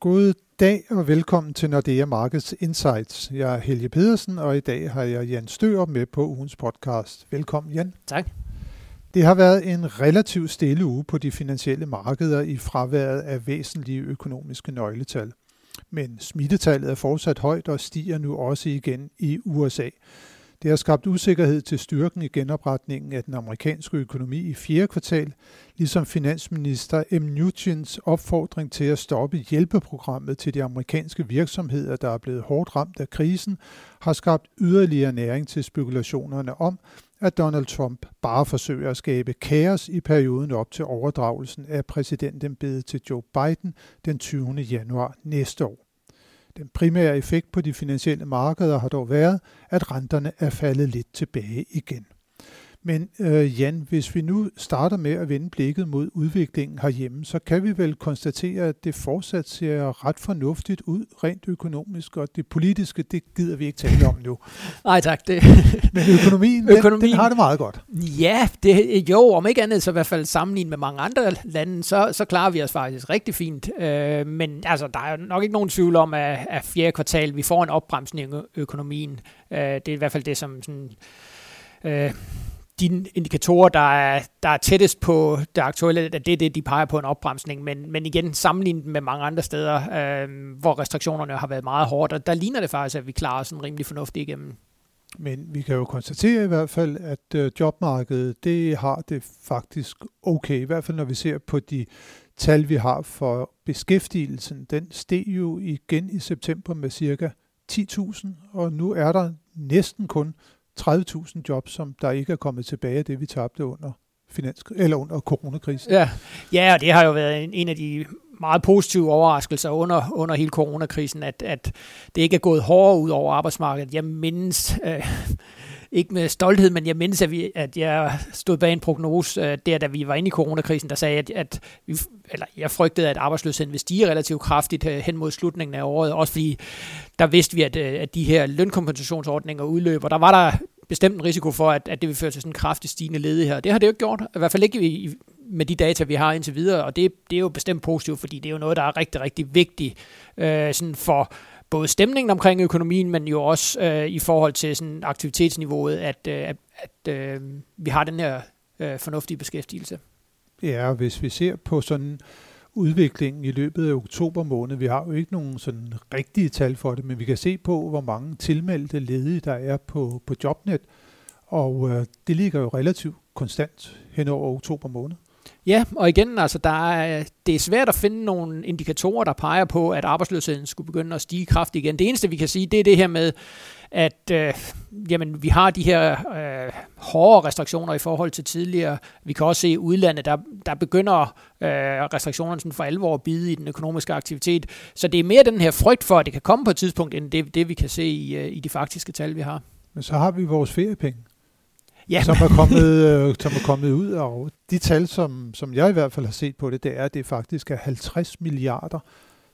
God dag og velkommen til Nordea Markets Insights. Jeg er Helge Pedersen, og i dag har jeg Jan Stør med på ugens podcast. Velkommen, Jan. Tak. Det har været en relativt stille uge på de finansielle markeder i fraværet af væsentlige økonomiske nøgletal. Men smittetallet er fortsat højt og stiger nu også igen i USA. Det har skabt usikkerhed til styrken i genopretningen af den amerikanske økonomi i fjerde kvartal, ligesom finansminister M. Nugents opfordring til at stoppe hjælpeprogrammet til de amerikanske virksomheder, der er blevet hårdt ramt af krisen, har skabt yderligere næring til spekulationerne om, at Donald Trump bare forsøger at skabe kaos i perioden op til overdragelsen af præsidentembedet til Joe Biden den 20. januar næste år. Den primære effekt på de finansielle markeder har dog været, at renterne er faldet lidt tilbage igen. Men øh, Jan, hvis vi nu starter med at vende blikket mod udviklingen herhjemme, så kan vi vel konstatere, at det fortsat ser ret fornuftigt ud rent økonomisk, og det politiske, det gider vi ikke tale om nu. Nej tak. Det. Men økonomien, økonomien den, den har det meget godt. Ja, det, jo, om ikke andet så i hvert fald sammenlignet med mange andre lande, så, så klarer vi os faktisk rigtig fint. Øh, men altså, der er nok ikke nogen tvivl om, at, at fjerde kvartal, vi får en opbremsning i økonomien. Øh, det er i hvert fald det, som sådan, øh, de indikatorer, der er, der er tættest på det aktuelle, det er det, de peger på en opbremsning. Men, men igen, sammenlignet med mange andre steder, øh, hvor restriktionerne har været meget hårde, og der ligner det faktisk, at vi klarer sådan rimelig fornuftigt igennem. Men vi kan jo konstatere i hvert fald, at øh, jobmarkedet, det har det faktisk okay. I hvert fald når vi ser på de tal, vi har for beskæftigelsen. Den steg jo igen i september med cirka 10.000, og nu er der næsten kun 30.000 jobs, som der ikke er kommet tilbage af det, vi tabte under finans eller under coronakrisen. Ja. ja, og det har jo været en, en af de meget positive overraskelser under, under hele coronakrisen, at, at det ikke er gået hårdere ud over arbejdsmarkedet. Jeg mindes, øh, ikke med stolthed, men jeg mindes, at, vi, at jeg stod bag en prognose, øh, der da vi var inde i coronakrisen, der sagde, at, at vi, eller jeg frygtede, at arbejdsløsheden ville stige relativt kraftigt øh, hen mod slutningen af året, også fordi der vidste vi, at, øh, at de her lønkompensationsordninger udløber. Der var der bestemt en risiko for, at, at det vil føre til sådan en kraftig stigende ledighed. Det har det jo ikke gjort, i hvert fald ikke i, med de data, vi har indtil videre, og det, det er jo bestemt positivt, fordi det er jo noget, der er rigtig, rigtig vigtigt øh, sådan for både stemningen omkring økonomien, men jo også øh, i forhold til sådan aktivitetsniveauet, at, øh, at, øh, vi har den her øh, fornuftige beskæftigelse. Ja, hvis vi ser på sådan udviklingen i løbet af oktober måned, vi har jo ikke nogen sådan rigtige tal for det, men vi kan se på, hvor mange tilmeldte ledige der er på, på Jobnet, og øh, det ligger jo relativt konstant hen over oktober måned. Ja, og igen, altså, der er, det er svært at finde nogle indikatorer, der peger på, at arbejdsløsheden skulle begynde at stige kraftigt igen. Det eneste, vi kan sige, det er det her med, at øh, jamen, vi har de her øh, hårde restriktioner i forhold til tidligere. Vi kan også se i udlandet, der, der begynder øh, restriktionerne sådan for alvor at bide i den økonomiske aktivitet. Så det er mere den her frygt for, at det kan komme på et tidspunkt, end det, det vi kan se i, øh, i de faktiske tal, vi har. Men så har vi vores feriepenge ja. som, er kommet, øh, som er kommet ud. Og de tal, som, som jeg i hvert fald har set på det, det er, at det faktisk er 50 milliarder,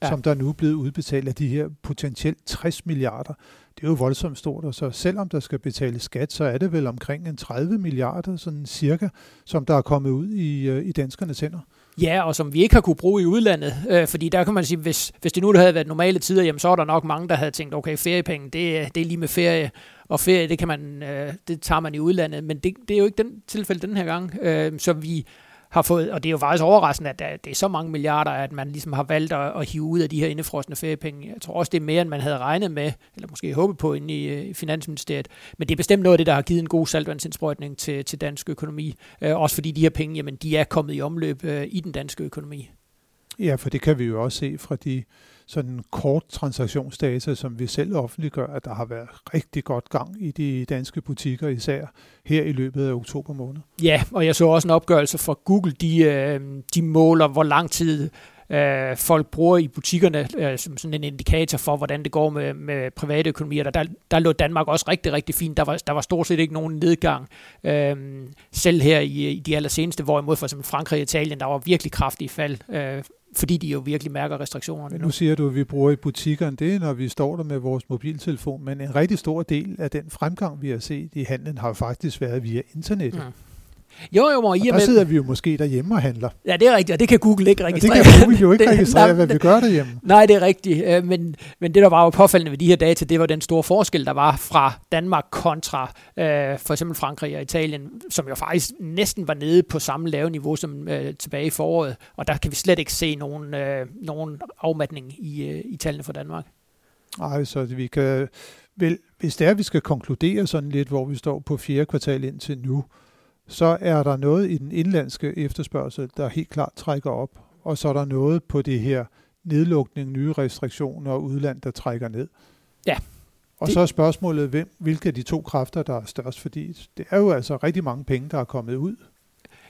ja. som der nu er blevet udbetalt af de her potentielt 60 milliarder. Det er jo voldsomt stort, og så selvom der skal betales skat, så er det vel omkring en 30 milliarder, sådan cirka, som der er kommet ud i, øh, i danskernes hænder. Ja, og som vi ikke har kunne bruge i udlandet, øh, fordi der kan man sige, hvis, hvis det nu havde været normale tider, jamen, så er der nok mange, der havde tænkt, okay, feriepenge, det, det er lige med ferie, og ferie, det, kan man, øh, det tager man i udlandet, men det, det er jo ikke den tilfælde den her gang, øh, så vi har fået, og det er jo faktisk overraskende, at det er så mange milliarder, at man ligesom har valgt at, at hive ud af de her indefrosne feriepenge. Jeg tror også, det er mere, end man havde regnet med, eller måske håbet på inde i, øh, i Finansministeriet. Men det er bestemt noget af det, der har givet en god saltvandsindsprøjtning til, til dansk økonomi. Øh, også fordi de her penge, jamen, de er kommet i omløb øh, i den danske økonomi. Ja, for det kan vi jo også se fra de sådan kort transaktionsdata, som vi selv offentliggør, at der har været rigtig godt gang i de danske butikker, især her i løbet af oktober måned. Ja, og jeg så også en opgørelse fra Google, de, øh, de måler, hvor lang tid øh, folk bruger i butikkerne øh, som sådan en indikator for, hvordan det går med, med private økonomier. Der, der lå Danmark også rigtig, rigtig fint. Der var, der var stort set ikke nogen nedgang. Øh, selv her i, i de allerseneste, hvorimod for eksempel Frankrig og Italien, der var virkelig kraftige fald. Øh, fordi de jo virkelig mærker restriktionerne. Nu siger du, at vi bruger i butikkerne, det når vi står der med vores mobiltelefon, men en rigtig stor del af den fremgang, vi har set i handlen, har jo faktisk været via internet. Mm. Jo, jo, og, i og, der sidder vi jo måske derhjemme og handler. Ja, det er rigtigt, og det kan Google ikke registrere. Ja, det kan Google jo ikke registrere, det, hvad vi gør derhjemme. Nej, det er rigtigt, øh, men, men det, der var jo påfaldende ved de her data, det var den store forskel, der var fra Danmark kontra øh, for eksempel Frankrig og Italien, som jo faktisk næsten var nede på samme lave niveau som øh, tilbage i foråret, og der kan vi slet ikke se nogen, øh, nogen afmatning i, øh, i tallene for Danmark. Nej, så vi kan... Vel, hvis det er, at vi skal konkludere sådan lidt, hvor vi står på fjerde kvartal indtil nu, så er der noget i den indlandske efterspørgsel, der helt klart trækker op, og så er der noget på det her nedlukning, nye restriktioner og udland, der trækker ned. Ja. Og det... så er spørgsmålet, hvem, hvilke af de to kræfter, der er størst, fordi det er jo altså rigtig mange penge, der er kommet ud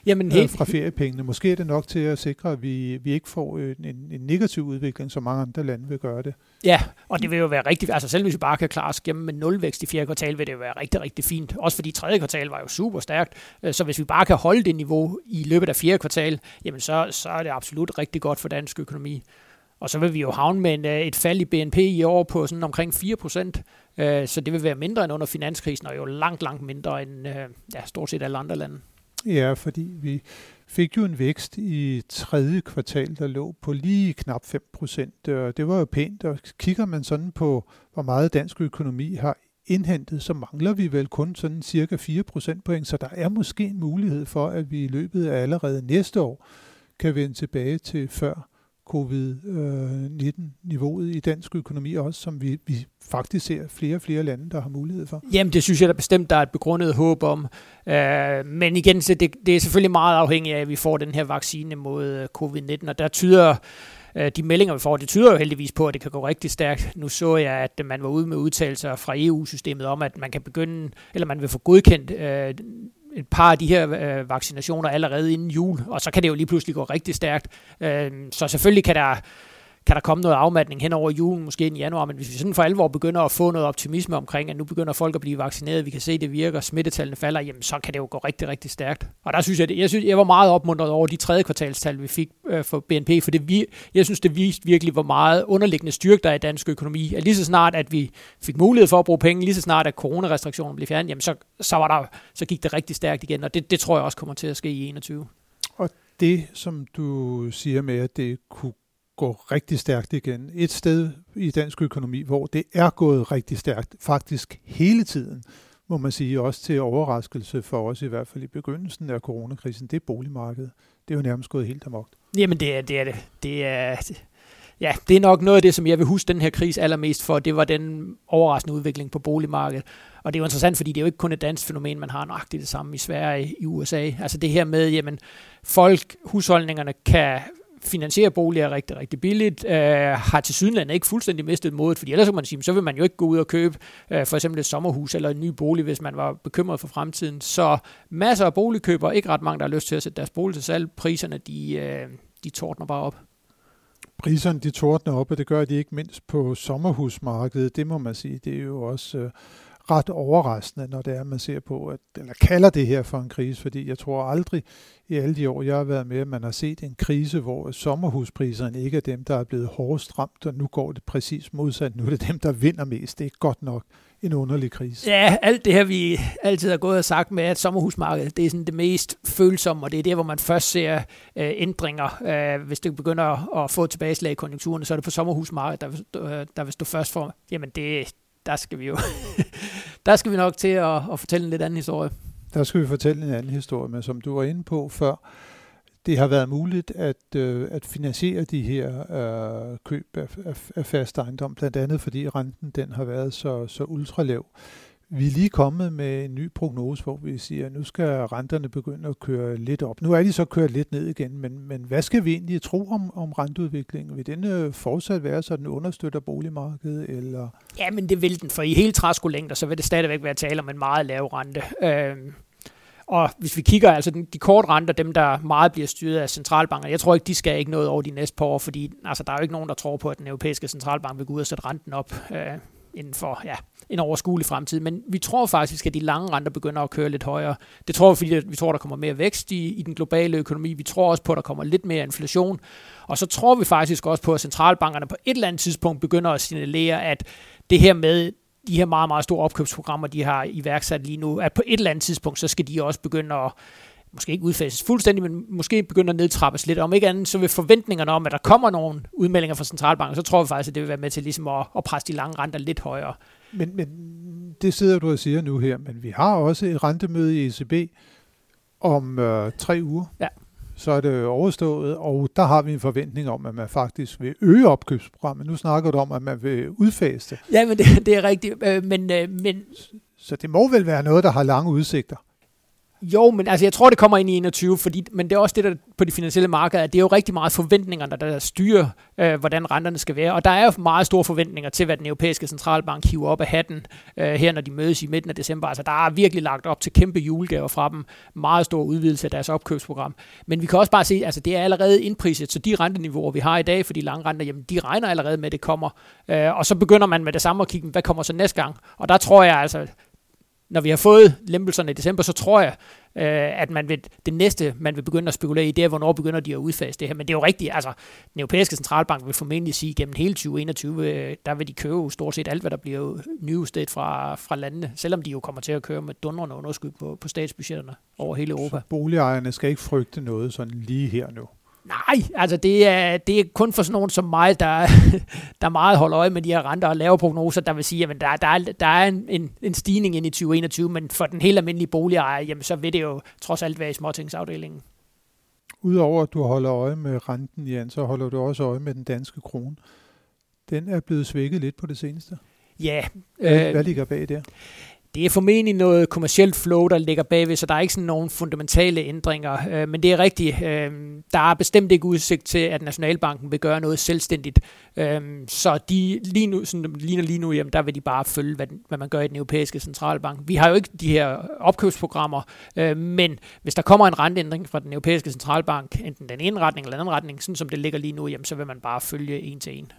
Jamen, helt... fra feriepengene. Måske er det nok til at sikre, at vi, vi ikke får en, en, en negativ udvikling, som mange andre lande vil gøre det. Ja, og det vil jo være rigtig, altså selv hvis vi bare kan klare os gennem med nulvækst i fjerde kvartal, vil det jo være rigtig, rigtig fint. Også fordi tredje kvartal var jo super stærkt, øh, så hvis vi bare kan holde det niveau i løbet af fjerde kvartal, jamen så, så er det absolut rigtig godt for dansk økonomi. Og så vil vi jo havne med en, øh, et fald i BNP i år på sådan omkring 4 procent, øh, så det vil være mindre end under finanskrisen, og jo langt, langt mindre end ja, stort set alle andre lande. Ja, fordi vi fik jo en vækst i tredje kvartal, der lå på lige knap 5 procent, og det var jo pænt. Og kigger man sådan på, hvor meget dansk økonomi har indhentet, så mangler vi vel kun sådan cirka 4 procentpoint, så der er måske en mulighed for, at vi i løbet af allerede næste år kan vende tilbage til før covid-19-niveauet øh, i dansk økonomi også, som vi, vi faktisk ser flere og flere lande, der har mulighed for. Jamen, det synes jeg da bestemt, der er et begrundet håb om. Øh, men igen, så det, det er selvfølgelig meget afhængigt af, at vi får den her vaccine mod øh, covid-19, og der tyder øh, de meldinger, vi får, det tyder jo heldigvis på, at det kan gå rigtig stærkt. Nu så jeg, at man var ude med udtalelser fra EU-systemet om, at man kan begynde, eller man vil få godkendt øh, et par af de her øh, vaccinationer allerede inden jul, og så kan det jo lige pludselig gå rigtig stærkt. Øh, så selvfølgelig kan der kan der komme noget afmatning hen over julen, måske ind i januar, men hvis vi sådan for alvor begynder at få noget optimisme omkring, at nu begynder folk at blive vaccineret, vi kan se, at det virker, smittetallene falder, jamen så kan det jo gå rigtig, rigtig stærkt. Og der synes jeg, jeg, synes, jeg var meget opmuntret over de tredje kvartalstal, vi fik øh, for BNP, for det, vi, jeg synes, det viste virkelig, hvor meget underliggende styrke der er i dansk økonomi. At lige så snart, at vi fik mulighed for at bruge penge, lige så snart, at coronarestriktionerne blev fjernet, jamen så, så, var der, så gik det rigtig stærkt igen, og det, det tror jeg også kommer til at ske i 21. Og det, som du siger med, at det kunne gå rigtig stærkt igen. Et sted i dansk økonomi, hvor det er gået rigtig stærkt, faktisk hele tiden, må man sige, også til overraskelse for os i hvert fald i begyndelsen af coronakrisen, det er boligmarkedet. Det er jo nærmest gået helt amok. Jamen det er det. Er det. det er, ja, det er nok noget af det, som jeg vil huske den her krise allermest for. Det var den overraskende udvikling på boligmarkedet. Og det er jo interessant, fordi det er jo ikke kun et dansk fænomen, man har nøjagtigt det samme i Sverige, i USA. Altså det her med, jamen folk, husholdningerne kan finansierer boliger rigtig, rigtig billigt, øh, har til sydenlandet ikke fuldstændig mistet modet, fordi ellers kan man sige, så vil man jo ikke gå ud og købe øh, for eksempel et sommerhus eller en ny bolig, hvis man var bekymret for fremtiden. Så masser af boligkøbere, ikke ret mange, der har lyst til at sætte deres bolig til salg. Priserne, de, øh, de tordner bare op. Priserne, de tordner op, og det gør de ikke mindst på sommerhusmarkedet. Det må man sige, det er jo også... Øh ret overraskende, når det er, man ser på, at, eller kalder det her for en krise, fordi jeg tror aldrig i alle de år, jeg har været med, at man har set en krise, hvor sommerhuspriserne ikke er dem, der er blevet hårdest ramt, og nu går det præcis modsat. Nu er det dem, der vinder mest. Det er godt nok en underlig krise. Ja, alt det her, vi altid har gået og sagt med, at sommerhusmarkedet, det er sådan det mest følsomme, og det er der, hvor man først ser øh, ændringer. Øh, hvis det begynder at få tilbageslag i konjunkturerne, så er det på sommerhusmarkedet, der, øh, der vil stå først for. Jamen, det, der skal vi jo der skal vi nok til at, at fortælle en lidt anden historie. Der skal vi fortælle en anden historie, men som du var inde på før, det har været muligt at, øh, at finansiere de her øh, køb af, af, af fast ejendom, blandt andet fordi renten den har været så, så ultralav. Vi er lige kommet med en ny prognose, hvor vi siger, at nu skal renterne begynde at køre lidt op. Nu er de så kørt lidt ned igen, men, men hvad skal vi egentlig tro om, om renteudviklingen? Vil den øh, fortsat være, så den understøtter boligmarkedet? Eller? Ja, men det vil den, for i hele træskolængder, så vil det stadigvæk være tale om en meget lav rente. Øh, og hvis vi kigger, altså de korte renter, dem der meget bliver styret af centralbanker, jeg tror ikke, de skal ikke noget over de næste par år, fordi altså, der er jo ikke nogen, der tror på, at den europæiske centralbank vil gå ud og sætte renten op. Øh, inden for ja, en overskuelig fremtid. Men vi tror faktisk, at de lange renter begynder at køre lidt højere. Det tror vi, fordi vi tror, der kommer mere vækst i, i den globale økonomi. Vi tror også på, at der kommer lidt mere inflation. Og så tror vi faktisk også på, at centralbankerne på et eller andet tidspunkt begynder at signalere, at det her med de her meget, meget store opkøbsprogrammer, de har iværksat lige nu, at på et eller andet tidspunkt, så skal de også begynde at måske ikke udfases fuldstændig, men måske begynder at nedtrappes lidt. Om ikke andet, så vil forventningerne om, at der kommer nogle udmeldinger fra centralbanken, så tror vi faktisk, at det vil være med til ligesom at, at presse de lange renter lidt højere. Men, men det sidder du og siger nu her, men vi har også et rentemøde i ECB om øh, tre uger. Ja. Så er det overstået, og der har vi en forventning om, at man faktisk vil øge opkøbsprogrammet. Nu snakker du om, at man vil udfase det. Ja, men det, det er rigtigt. Øh, men, øh, men så det må vel være noget, der har lange udsigter. Jo, men altså, jeg tror, det kommer ind i 21, fordi, men det er også det, der på de finansielle markeder, at det er jo rigtig meget forventninger, der, der styrer, øh, hvordan renterne skal være. Og der er jo meget store forventninger til, hvad den europæiske centralbank hiver op af hatten øh, her, når de mødes i midten af december. Altså, der er virkelig lagt op til kæmpe julegaver fra dem. Meget stor udvidelse af deres opkøbsprogram. Men vi kan også bare se, altså, det er allerede indpriset, så de renteniveauer, vi har i dag for de lange renter, jamen, de regner allerede med, at det kommer. Øh, og så begynder man med det samme at kigge, hvad kommer så næste gang? Og der tror jeg altså, når vi har fået lempelserne i december, så tror jeg, øh, at man vil, det næste, man vil begynde at spekulere i, det er, hvornår begynder de at udfase det her. Men det er jo rigtigt, altså den europæiske centralbank vil formentlig sige, at gennem hele 2021, øh, der vil de købe stort set alt, hvad der bliver nyudstedt fra, fra landene, selvom de jo kommer til at køre med dundrende underskud på, på statsbudgetterne over hele Europa. Så boligejerne skal ikke frygte noget sådan lige her nu. Nej, altså det er, det er kun for sådan nogen som mig, der, der meget holder øje med de her renter og laver prognoser, der vil sige, at der, der, er, der er en, en, en stigning ind i 2021, men for den helt almindelige boligejer, jamen, så vil det jo trods alt være i småtingsafdelingen. Udover at du holder øje med renten, Jan, så holder du også øje med den danske krone. Den er blevet svækket lidt på det seneste. Ja. Øh, hvad, hvad ligger bag der? Det er formentlig noget kommercielt flow, der ligger bagved, så der er ikke sådan nogen fundamentale ændringer. Øh, men det er rigtigt. Øh, der er bestemt ikke udsigt til, at Nationalbanken vil gøre noget selvstændigt. Øh, så de lige nu, sådan, ligner lige nu, jamen, der vil de bare følge, hvad, hvad man gør i den europæiske centralbank. Vi har jo ikke de her opkøbsprogrammer, øh, men hvis der kommer en renteændring fra den europæiske centralbank, enten den ene retning eller den anden retning, sådan som det ligger lige nu, jamen, så vil man bare følge en til en.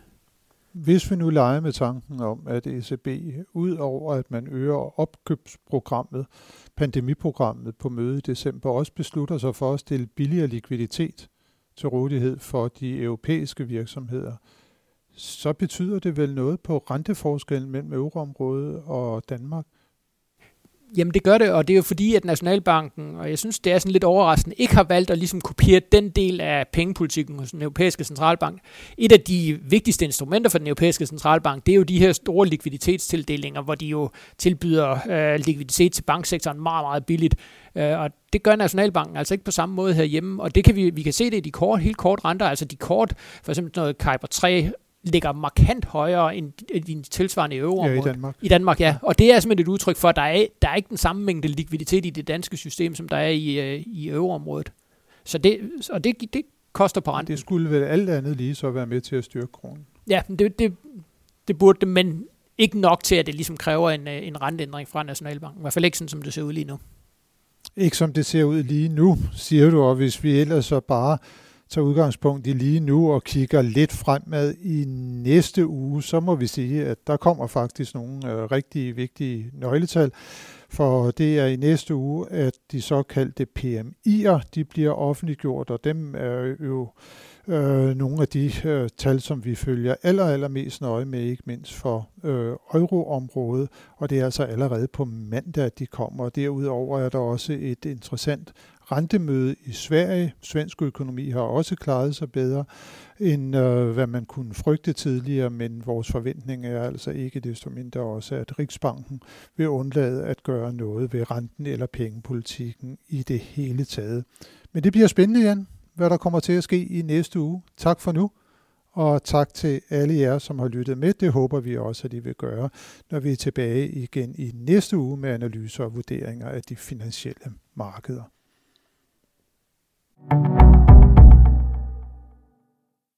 Hvis vi nu leger med tanken om, at ECB, ud over at man øger opkøbsprogrammet, pandemiprogrammet på møde i december, også beslutter sig for at stille billigere likviditet til rådighed for de europæiske virksomheder, så betyder det vel noget på renteforskellen mellem euroområdet og Danmark. Jamen det gør det, og det er jo fordi, at Nationalbanken, og jeg synes, det er sådan lidt overraskende, ikke har valgt at ligesom kopiere den del af pengepolitikken hos den europæiske centralbank. Et af de vigtigste instrumenter for den europæiske centralbank, det er jo de her store likviditetstildelinger, hvor de jo tilbyder øh, likviditet til banksektoren meget, meget billigt. Øh, og det gør Nationalbanken altså ikke på samme måde herhjemme, og det kan vi, vi kan se det i de kort, helt kort renter, altså de kort, for eksempel noget Kyber 3 ligger markant højere end de tilsvarende euroområde. Ja, i Danmark. I Danmark, ja. Og det er simpelthen et udtryk for, at der er, der er ikke den samme mængde likviditet i det danske system, som der er i, øh, i euroområdet. Så det, og det, det koster på renten. Det skulle vel alt andet lige så være med til at styrke kronen. Ja, det, det, det burde det, men ikke nok til, at det ligesom kræver en, øh, en renteændring fra Nationalbanken. I hvert fald ikke sådan, som det ser ud lige nu. Ikke som det ser ud lige nu, siger du, og hvis vi ellers så bare tager udgangspunkt i lige nu og kigger lidt fremad i næste uge, så må vi sige, at der kommer faktisk nogle øh, rigtig vigtige nøgletal. For det er i næste uge, at de såkaldte PMI'er, de bliver offentliggjort, og dem er jo øh, nogle af de øh, tal, som vi følger aller, allermest nøje med, ikke mindst for øh, euroområdet, og det er altså allerede på mandag, at de kommer. Og derudover er der også et interessant rentemøde i Sverige. Svensk økonomi har også klaret sig bedre end øh, hvad man kunne frygte tidligere, men vores forventning er altså ikke desto mindre også, at Riksbanken vil undlade at gøre noget ved renten eller pengepolitikken i det hele taget. Men det bliver spændende, Jan, hvad der kommer til at ske i næste uge. Tak for nu. Og tak til alle jer, som har lyttet med. Det håber vi også, at I vil gøre, når vi er tilbage igen i næste uge med analyser og vurderinger af de finansielle markeder. Thank you.